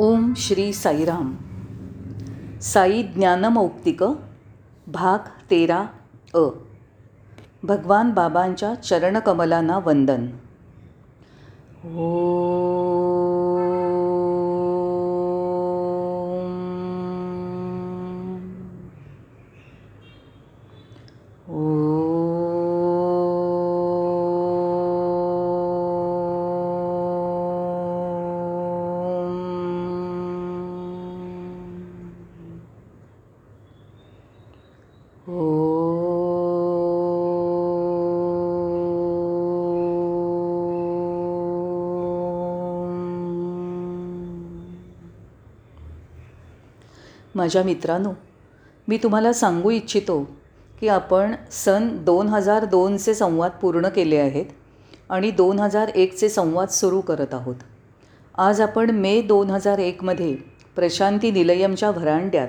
ओम श्री साईराम. साई ज्ञानमौक्तिक भाग तेरा अ. भगवान बाबांच्या चरणकमलांना वंदन. माझ्या मित्रांनो मी तुम्हाला सांगू इच्छितो की आपण सन दोन हजार दोनचे संवाद पूर्ण केले आहेत आणि दोन हजार एकचे संवाद सुरू करत आहोत. आज आपण मे दोन हजार एकमध्ये प्रशांती निलयमच्या व्हरांड्यात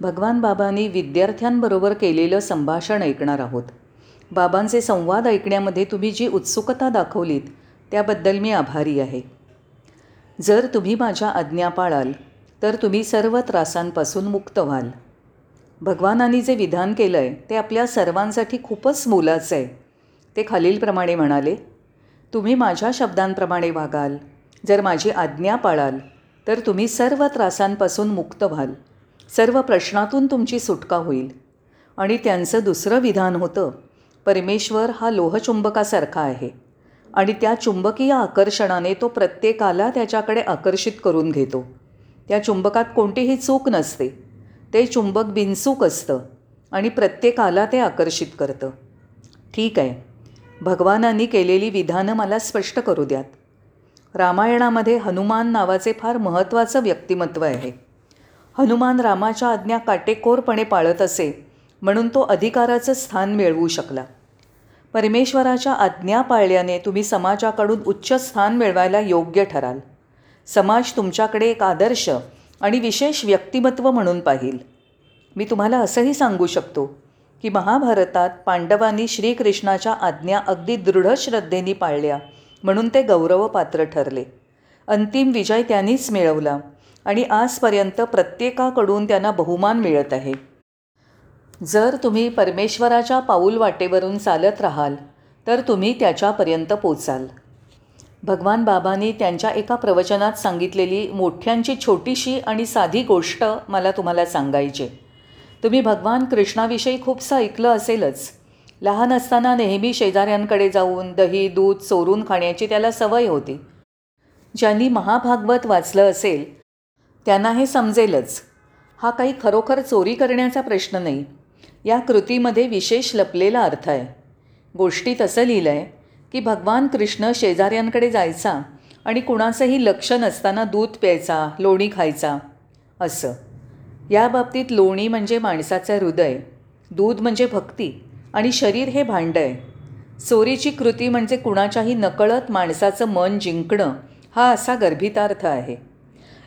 भगवान बाबांनी विद्यार्थ्यांबरोबर केलेलं संभाषण ऐकणार आहोत. बाबांचे संवाद ऐकण्यामध्ये तुम्ही जी उत्सुकता दाखवलीत त्याबद्दल मी आभारी आहे. जर तुम्ही माझ्या आज्ञा पाळाल तर तुम्ही सर्व त्रासांपासून मुक्त व्हाल. भगवानांनी जे विधान केलं आहे ते आपल्या सर्वांसाठी खूपच मोलाचं आहे. ते खालीलप्रमाणे म्हणाले तुम्ही माझ्या शब्दांप्रमाणे वागाल. जर माझी आज्ञा पाळाल तर तुम्ही सर्व त्रासांपासून मुक्त व्हाल. सर्व प्रश्नातून तुमची सुटका होईल. आणि त्यांचं दुसरं विधान होतं परमेश्वर हा लोहचुंबकासारखा आहे. आणि त्या चुंबकीय आकर्षणाने तो प्रत्येकाला त्याच्याकडे आकर्षित करून घेतो. त्या चुंबकात कोणतीही चूक नसते. ते चुंबक बिनचूक असतं आणि प्रत्येकाला ते आकर्षित करतं. ठीक आहे. भगवानांनी केलेली विधानं मला स्पष्ट करू द्यात. रामायणामध्ये हनुमान नावाचे फार महत्त्वाचं व्यक्तिमत्व आहे. हनुमान रामाच्या आज्ञा काटेकोरपणे पाळत असे म्हणून तो अधिकाराचं स्थान मिळवू शकला. परमेश्वराच्या आज्ञा पाळल्याने तुम्ही समाजाकडून उच्च स्थान मिळवायला योग्य ठराल. समाज तुमच्याकडे एक आदर्श आणि विशेष व्यक्तिमत्व म्हणून पाहिल. मी तुम्हाला असंही सांगू शकतो की महाभारतात पांडवांनी श्रीकृष्णाच्या आज्ञा अगदी दृढ श्रद्धेने पाळल्या म्हणून ते गौरवपात्र ठरले. अंतिम विजय त्यांनीच मिळवला आणि आजपर्यंत प्रत्येकाकडून त्यांना बहुमान मिळत आहे. जर तुम्ही परमेश्वराच्या पाऊल वाटेवरून चालत राहाल तर तुम्ही त्याच्यापर्यंत पोचाल. भगवान बाबांनी त्यांच्या एका प्रवचनात सांगितलेली मोठ्यांची छोटीशी आणि साधी गोष्ट मला तुम्हाला सांगायची तुम्ही भगवान कृष्णाविषयी खूपसं ऐकलं असेलच. लहान असताना नेहमी शेजाऱ्यांकडे जाऊन दही दूध चोरून खाण्याची त्याला सवय होती. ज्यांनी महाभागवत वाचलं असेल त्यांना हे समजेलच. हा काही खरोखर चोरी करण्याचा प्रश्न नाही. या कृतीमध्ये विशेष लपलेला अर्थ आहे. गोष्टीत असं लिहिलं आहे की भगवान कृष्ण शेजाऱ्यांकडे जायचा आणि कुणाचंही लक्ष नसताना दूध प्यायचा लोणी खायचा असं. या बाबतीत लोणी म्हणजे माणसाचं हृदय दूध म्हणजे भक्ती आणि शरीर हे भांडं आहे. चोरीची कृती म्हणजे कुणाच्याही नकळत माणसाचं मन जिंकणं हा असा गर्भितार्थ आहे.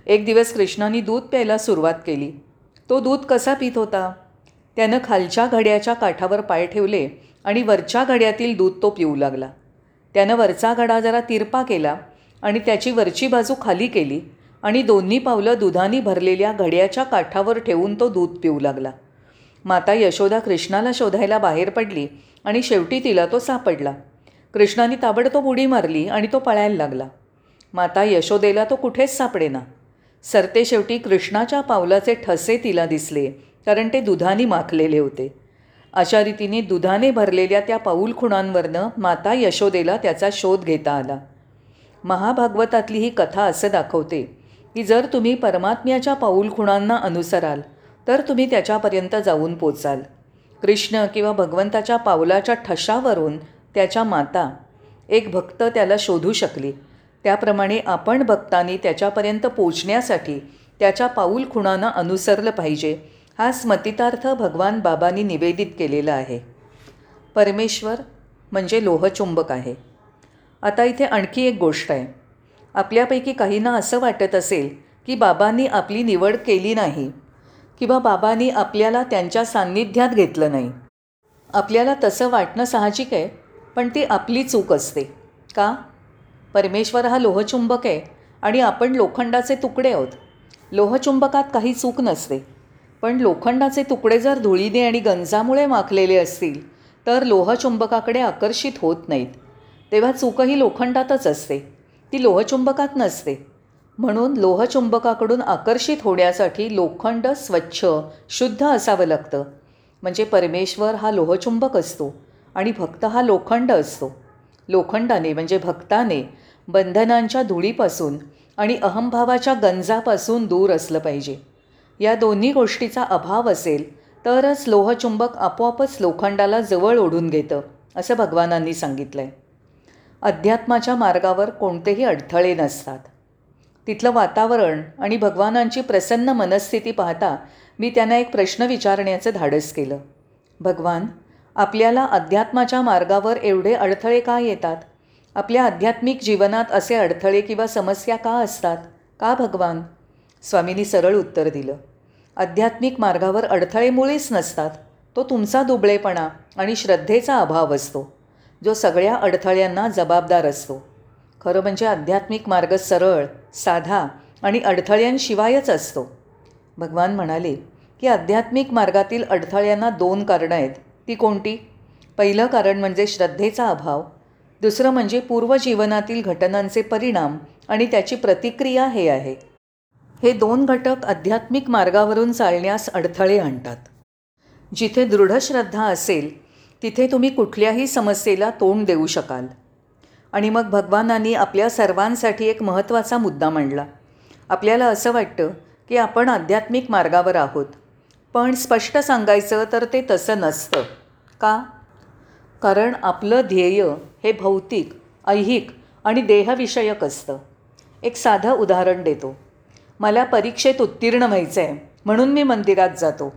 एक दिवस कृष्णाने दूध प्यायला सुरुवात केली. तो दूध कसा पित होता? त्यानं खालच्या घड्याच्या काठावर पाय ठेवले आणि वरच्या घड्यातील दूध तो पिऊ लागला. त्यानं वरचा घडा जरा तिरपा केला आणि त्याची वरची बाजू खाली केली आणि दोन्ही पावलं दुधाने भरलेल्या घड्याच्या काठावर ठेवून तो दूध पिऊ लागला. माता यशोदा कृष्णाला शोधायला बाहेर पडली आणि शेवटी तिला तो सापडला. कृष्णाने ताबडतोब उडी मारली आणि तो पळायला लागला. माता यशोदेला तो कुठेच सापडेना. सरते शेवटी कृष्णाच्या पावलाचे ठसे तिला दिसले कारण ते दुधाने माखलेले होते. अशा रीतीने दुधाने भरलेल्या त्या पाऊल खुणांवरनं माता यशोदेला त्याचा शोध घेता आला. महाभागवतातली ही कथा असं दाखवते की जर तुम्ही परमात्म्याच्या पाऊल खुणांना अनुसराल तर तुम्ही त्याच्यापर्यंत जाऊन पोचाल. कृष्ण किंवा भगवंताच्या पावलाच्या ठशावरून त्याच्या माता एक भक्त त्याला शोधू शकली. त्याप्रमाणे आपण भक्तांनी त्याच्यापर्यंत पोचण्यासाठी त्याच्या पाऊल खुणांना अनुसरलं पाहिजे. हा स्मतितार्थ भगवान बाबांनी निवेदित केलेला आहे. परमेश्वर म्हणजे लोहचुंबक आहे. आता इथे आणखी एक गोष्ट आहे. आपल्यापैकी काहींना असं वाटत असेल की बाबांनी आपली निवड केली नाही किंवा बाबांनी आपल्याला त्यांच्या सान्निध्यात घेतलं नाही. आपल्याला तसं वाटणं साहजिक आहे पण ती आपली चूक असते. का? परमेश्वर हा लोहचुंबक आहे आणि आपण लोखंडाचे तुकडे आहोत. लोहचुंबकात काही चूक नसते. पण लोखंडाचे तुकडे जर धुळीने आणि गंजामुळे माखलेले असतील तर लोहचुंबकाकडे आकर्षित होत नाहीत. तेव्हा चूकही लोखंडातच असते. ती लोहचुंबकात नसते. म्हणून लोहचुंबकाकडून आकर्षित होण्यासाठी लोखंड स्वच्छ शुद्ध असावं लागतं. म्हणजे परमेश्वर हा लोहचुंबक असतो आणि भक्त हा लोखंड असतो. लोखंडाने म्हणजे भक्ताने बंधनांच्या धुळीपासून आणि अहंभावाच्या गंजापासून दूर असलं पाहिजे. या दोन्ही गोष्टीचा अभाव असेल तरच लोहचुंबक आपोआपच लोखंडाला जवळ ओढून घेतं असं भगवानांनी सांगितलं आहे अध्यात्माच्या मार्गावर कोणतेही अडथळे नसतात. तिथलं वातावरण आणि भगवानांची प्रसन्न मनस्थिती पाहता मी त्यांना एक प्रश्न विचारण्याचं धाडस केलं. भगवान आपल्याला अध्यात्माच्या मार्गावर एवढे अडथळे का येतात? आपल्या आध्यात्मिक जीवनात असे अडथळे किंवा समस्या का असतात? का भगवान? स्वामींनी सरळ उत्तर दिलं. आध्यात्मिक मार्गावर अडथळे मुळेच नसतात. तो तुमचा दुबळेपणा आणि श्रद्धेचा अभाव असतो जो सगळ्या अडथळ्यांना जबाबदार असतो. खरं म्हणजे आध्यात्मिक मार्ग सरळ साधा आणि अडथळ्यांशिवायच असतो. भगवान म्हणाले की आध्यात्मिक मार्गातील अडथळ्यांना दोन कारणं आहेत. ती कोणती? पहिलं कारण म्हणजे श्रद्धेचा अभाव. दुसरं म्हणजे पूर्वजीवनातील घटनांचे परिणाम आणि त्याची प्रतिक्रिया हे आहे. हे दोन घटक आध्यात्मिक मार्गावरून चालण्यास अडथळे आणतात. जिथे दृढ श्रद्धा असेल तिथे तुम्ही कुठल्याही समस्येला तोंड देऊ शकाल. आणि मग भगवानांनी आपल्या सर्वांसाठी एक महत्त्वाचा मुद्दा मांडला. आपल्याला असं वाटतं की आपण आध्यात्मिक मार्गावर आहोत. पण स्पष्ट सांगायचं तर ते तसं नसतं. का? कारण आपलं ध्येय हे भौतिक ऐहिक आणि देहविषयक असतं. एक साधं उदाहरण देतो. मला परीक्षेत उत्तीर्ण व्हायचं आहे म्हणून मी मंदिरात जातो.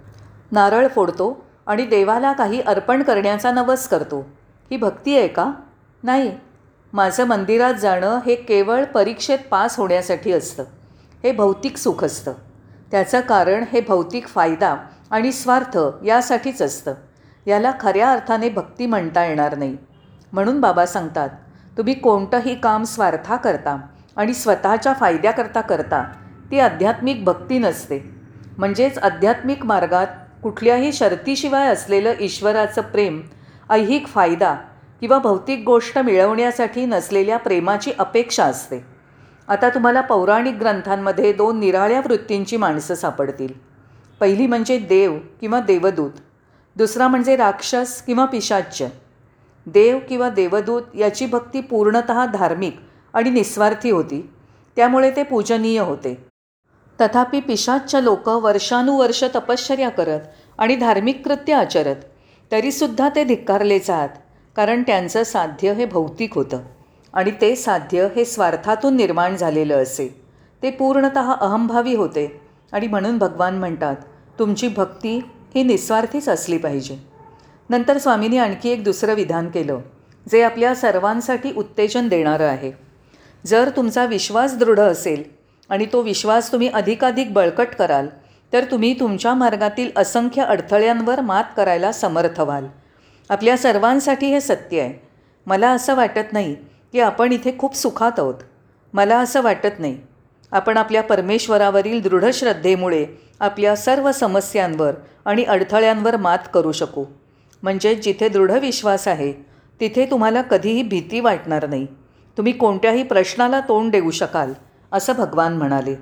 नारळ फोडतो आणि देवाला काही अर्पण करण्याचा नवस करतो. ही भक्ती आहे का? नाही. माझं मंदिरात जाणं हे केवळ परीक्षेत पास होण्यासाठी असतं. हे भौतिक सुख असतं. त्याचं कारण हे भौतिक फायदा आणि स्वार्थ यासाठीच असतं. याला खऱ्या अर्थाने भक्ती म्हणता येणार नाही. म्हणून बाबा सांगतात तुम्ही कोणतंही काम स्वार्था करता आणि स्वतःच्या फायद्याकरता करता. ती आध्यात्मिक भक्ती नसते. म्हणजेच आध्यात्मिक मार्गात कुठल्याही शर्तीशिवाय असलेलं ईश्वराचं प्रेम ऐहिक फायदा किंवा भौतिक गोष्ट मिळवण्यासाठी नसलेल्या प्रेमाची अपेक्षा असते. आता तुम्हाला पौराणिक ग्रंथांमध्ये दोन निराळ्या वृत्तींची माणसं सापडतील. पहिली म्हणजे देव किंवा देवदूत. दुसरा म्हणजे राक्षस किंवा पिशाच्य. देव किंवा देवदूत याची भक्ती पूर्णत धार्मिक आणि निस्वार्थी होती. त्यामुळे ते पूजनीय होते. तथापि पिशाच्च लोक वर्षानुवर्ष तपश्चर्या करत आणि धार्मिक कृत्य आचरत तरीसुद्धा ते धिक्कारले जात कारण त्यांचं साध्य हे भौतिक होतं आणि ते साध्य हे स्वार्थातून निर्माण झालेलं असे. ते पूर्णत अहंभावी होते आणि म्हणून भगवान म्हणतात तुमची भक्ती ही निस्वार्थीच असली पाहिजे. नंतर स्वामींनी आणखी एक दुसरं विधान केलं जे आपल्या सर्वांसाठी उत्तेजन देणारं आहे. जर तुमचा विश्वास दृढ असेल आणि तो विश्वास तुम्ही अधिकाधिक बळकट कराल तर तुम्ही तुमच्या मार्गातील असंख्य अडथळ्यांवर मात करायला समर्थ व्हाल. आपल्या सर्वांसाठी हे सत्य आहे. मला असं वाटत नाही की आपण इथे खूप सुखात आहोत. मला असं वाटत नाही. आपण आपल्या परमेश्वरावरील दृढ श्रद्धेमुळे आपल्या सर्व समस्यांवर आणि अडथळ्यांवर मात करू शकू. म्हणजे जिथे दृढ विश्वास आहे तिथे तुम्हाला कधीही भीती वाटणार नाही. तुम्ही कोणत्याही प्रश्नाला तोंड देऊ शकाल. असं भगवान म्हणाले.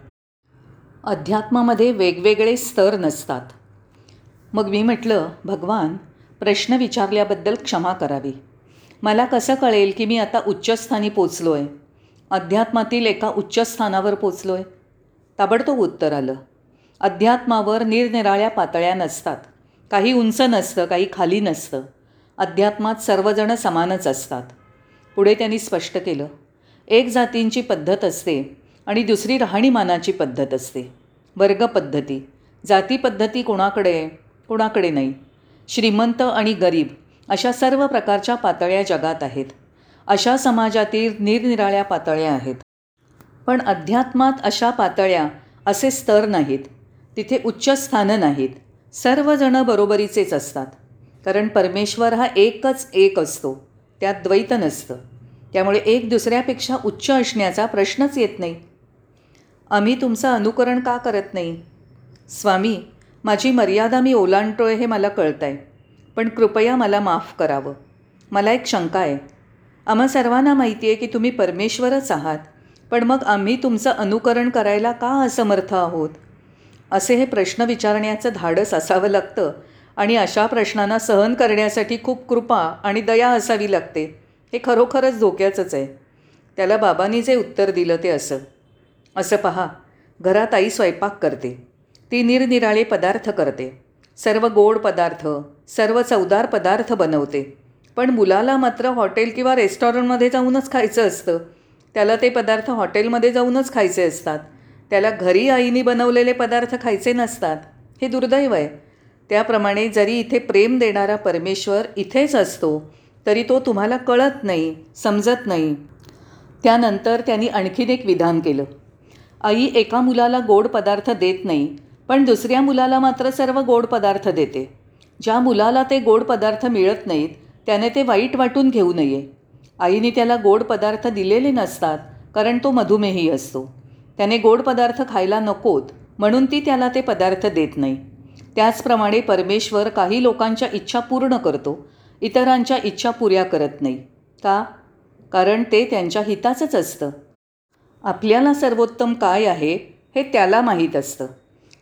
अध्यात्मामध्ये वेगवेगळे स्तर नसतात. मग मी म्हटलं भगवान प्रश्न विचारल्याबद्दल क्षमा करावी. मला कसं कळेल की मी आता उच्चस्थानी पोचलो आहे अध्यात्मातील एका उच्चस्थानावर पोचलो आहे ताबडतोब उत्तर आलं. अध्यात्मावर निरनिराळ्या पातळ्या नसतात. काही उंच नसतं काही खाली नसतं. अध्यात्मात सर्वजण समानच असतात. पुढे त्यांनी स्पष्ट केलं. एक जातींची पद्धत असते. आणि दुसरी राहणीमानाची पद्धत असते. वर्ग पद्धती. जाती पद्धती कोणाकडे? कोणाकडे नाही. श्रीमंत आणि गरीब अशा सर्व प्रकारच्या पातळ्या जगात आहेत. अशा समाजातील निरनिराळ्या पातळ्या आहेत. पण अध्यात्मात अशा पातळ्या असे स्तर नाहीत. तिथे उच्च स्थानं नाहीत. सर्वजणं बरोबरीचेच असतात. कारण परमेश्वर हा एकच एक असतो. त्यात द्वैत नसतं. त्यामुळे एक दुसऱ्यापेक्षा उच्च असण्याचा प्रश्नच येत नाही. आम्ही तुमचं अनुकरण का करत नाही? स्वामी माझी मर्यादा मी ओलांडतोय हे मला कळत आहे पण कृपया मला माफ करावं. मला एक शंका आहे. आम्हा सर्वांना माहिती आहे की तुम्ही परमेश्वरच आहात. पण मग आम्ही तुमचं अनुकरण करायला का असमर्थ आहोत? असे हे प्रश्न विचारण्याचं धाडस असावं लागतं आणि अशा प्रश्नांना सहन करण्यासाठी खूप कृपा आणि दया असावी लागते. हे खरोखरच धोक्याचंच आहे. त्याला बाबांनी जे उत्तर दिलं ते असं. असं पहा घरात आई स्वयंपाक करते. ती निरनिराळे पदार्थ करते. सर्व गोड पदार्थ सर्व चवदार पदार्थ बनवते. पण मुलाला मात्र हॉटेल किंवा रेस्टॉरंटमध्ये जाऊनच खायचं असतं. त्याला ते पदार्थ हॉटेलमध्ये जाऊनच खायचे असतात. त्याला घरी आईने बनवलेले पदार्थ खायचे नसतात. हे दुर्दैव आहे. त्याप्रमाणे जरी इथे प्रेम देणारा परमेश्वर इथेच असतो तरी तो तुम्हाला कळत नाही समजत नाही. त्यानंतर त्यांनी आणखीन एक विधान केलं. आई एका मुलाला गोड पदार्थ देत नाही पण दुसऱ्या मुलाला मात्र सर्व गोड पदार्थ देते. ज्या मुलाला ते गोड पदार्थ मिळत नाहीत त्याने ते वाईट वाटून घेऊ नये. आईने त्याला गोड पदार्थ दिलेले नसतात कारण तो मधुमेही असतो. त्याने गोड पदार्थ खायला नकोत म्हणून ती त्याला ते पदार्थ देत नाही. त्याचप्रमाणे परमेश्वर काही लोकांच्या इच्छा पूर्ण करतो इतरांच्या इच्छा पुऱ्या करत नाही. का? कारण ते त्यांच्या हिताचंच असतं. आपल्याला सर्वोत्तम काय आहे हे त्याला माहीत असतं.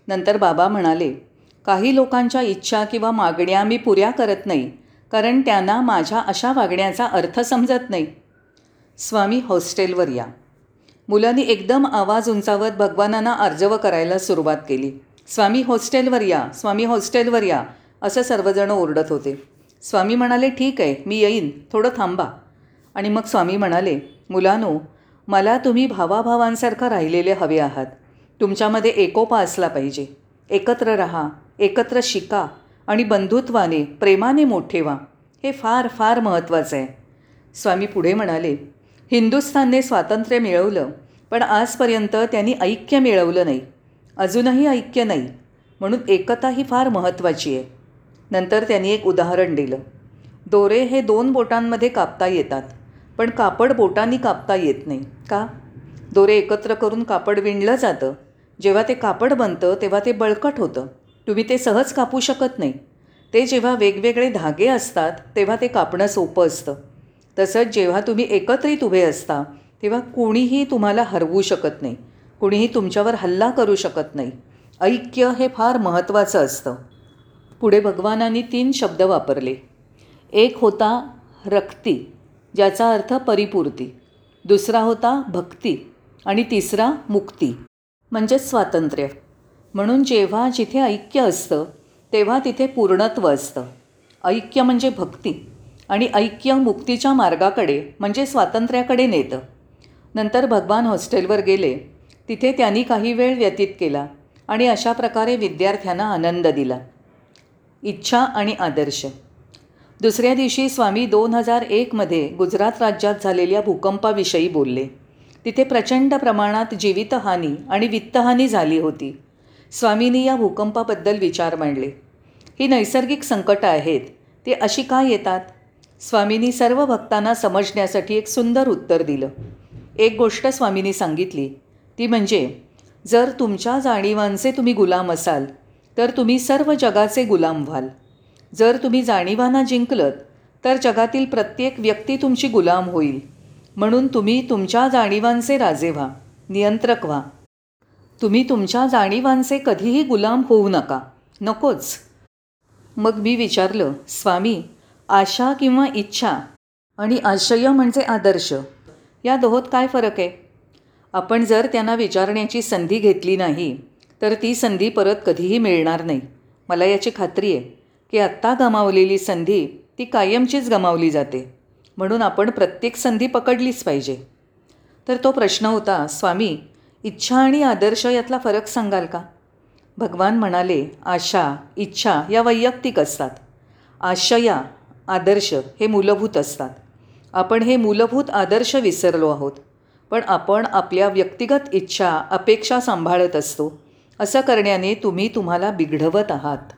नंतर बाबा म्हणाले काही लोकांच्या इच्छा किंवा मागण्या मी पुऱ्या करत नाही कारण त्यांना माझ्या अशा वागण्याचा अर्थ समजत नाही. स्वामी हॉस्टेलवर या. मुलांनी एकदम आवाज उंचावत भगवानांना अर्जव करायला सुरुवात केली. स्वामी हॉस्टेलवर या स्वामी हॉस्टेलवर या असं सर्वजण ओरडत होते. स्वामी म्हणाले ठीक आहे मी येईन थोडं थांबा. आणि मग स्वामी म्हणाले मुलानो मला तुम्ही भावाभावांसारखं राहिलेले हवे आहात. तुमच्यामध्ये एकोपा असला पाहिजे. एकत्र राहा एकत्र शिका आणि बंधुत्वाने प्रेमाने मोठे व्हा. हे फार फार महत्त्वाचं आहे. स्वामी पुढे म्हणाले हिंदुस्थानने स्वातंत्र्य मिळवलं पण आजपर्यंत त्यांनी ऐक्य मिळवलं नाही. अजूनही ऐक्य नाही. म्हणून एकता ही फार महत्त्वाची आहे. नंतर त्यांनी एक उदाहरण दिलं. दोरे हे दोन बोटांमध्ये कापता येतात. पण कापड बोटांनी कापता येत नाही. का? दोरे एकत्र करून कापड विणलं जातं. जेव्हा ते कापड बनतं तेव्हा ते बळकट होतं. तुम्ही ते सहज कापू शकत नाही. ते जेव्हा वेगवेगळे धागे असतात तेव्हा ते कापणं सोपं असतं. तसंच जेव्हा तुम्ही एकत्रित उभे असता तेव्हा कोणीही तुम्हाला हरवू शकत नाही. कुणीही तुमच्यावर हल्ला करू शकत नाही. ऐक्य हे फार महत्त्वाचं असतं. पुढे भगवानांनी तीन शब्द वापरले. एक होता रक्ती. ज्याचा अर्थ परिपूर्ती. दुसरा होता भक्ती आणि तिसरा मुक्ती म्हणजेच स्वातंत्र्य. म्हणून जेव्हा जिथे ऐक्य असतं तेव्हा तिथे पूर्णत्व असतं. ऐक्य म्हणजे भक्ती आणि ऐक्य मुक्तीच्या मार्गाकडे म्हणजे स्वातंत्र्याकडे नेतं. नंतर भगवान हॉस्टेलवर गेले. तिथे त्यांनी काही वेळ व्यतीत केला आणि अशा प्रकारे विद्यार्थ्यांना आनंद दिला. इच्छा आणि आदर्श. दुसऱ्या दिवशी स्वामी दोन हजार एकमध्ये गुजरात राज्यात झालेल्या भूकंपाविषयी बोलले. तिथे प्रचंड प्रमाणात जीवितहानी आणि वित्तहानी झाली होती. स्वामींनी या भूकंपाबद्दल विचार मांडले. ही नैसर्गिक संकटं आहेत ती अशी का येतात? स्वामींनी सर्व भक्तांना समजण्यासाठी एक सुंदर उत्तर दिलं. एक गोष्ट स्वामींनी सांगितली ती म्हणजे जर तुमच्या जाणीवांचे तुम्ही गुलाम असाल तर तुम्ही सर्व जगाचे गुलाम व्हाल. जर तुम्ही जाणीवाना जिंकलत तर जगातील प्रत्येक व्यक्ती तुमची गुलाम होईल. म्हणून तुम्ही तुमच्या जाणीवांचे राजे व्हा नियंत्रक व्हा. तुम्ही तुमच्या जाणीवांचे कधीही गुलाम होऊ नका. नकोच. मग मी विचारलं स्वामी आशा किंवा इच्छा आणि आशय म्हणजे आदर्श? या दोहोत काय फरक आहे? आपण जर त्यांना विचारण्याची संधी घेतली नाही तर ती संधी परत कधीही मिळणार नाही. मला याची खात्री आहे. की आत्ता गमावलेली संधी ती कायमचीच गमावली जाते. म्हणून आपण प्रत्येक संधी पकडलीच पाहिजे. तर तो प्रश्न होता स्वामी इच्छा आणि आदर्श यातला फरक सांगाल का? भगवान म्हणाले आशा इच्छा या वैयक्तिक असतात. आशया आदर्श हे मूलभूत असतात. आपण हे मूलभूत आदर्श विसरलो आहोत. पण आपण आपल्या व्यक्तिगत इच्छा अपेक्षा सांभाळत असतो. असं करण्याने तुम्ही तुम्हाला बिघडवत आहात.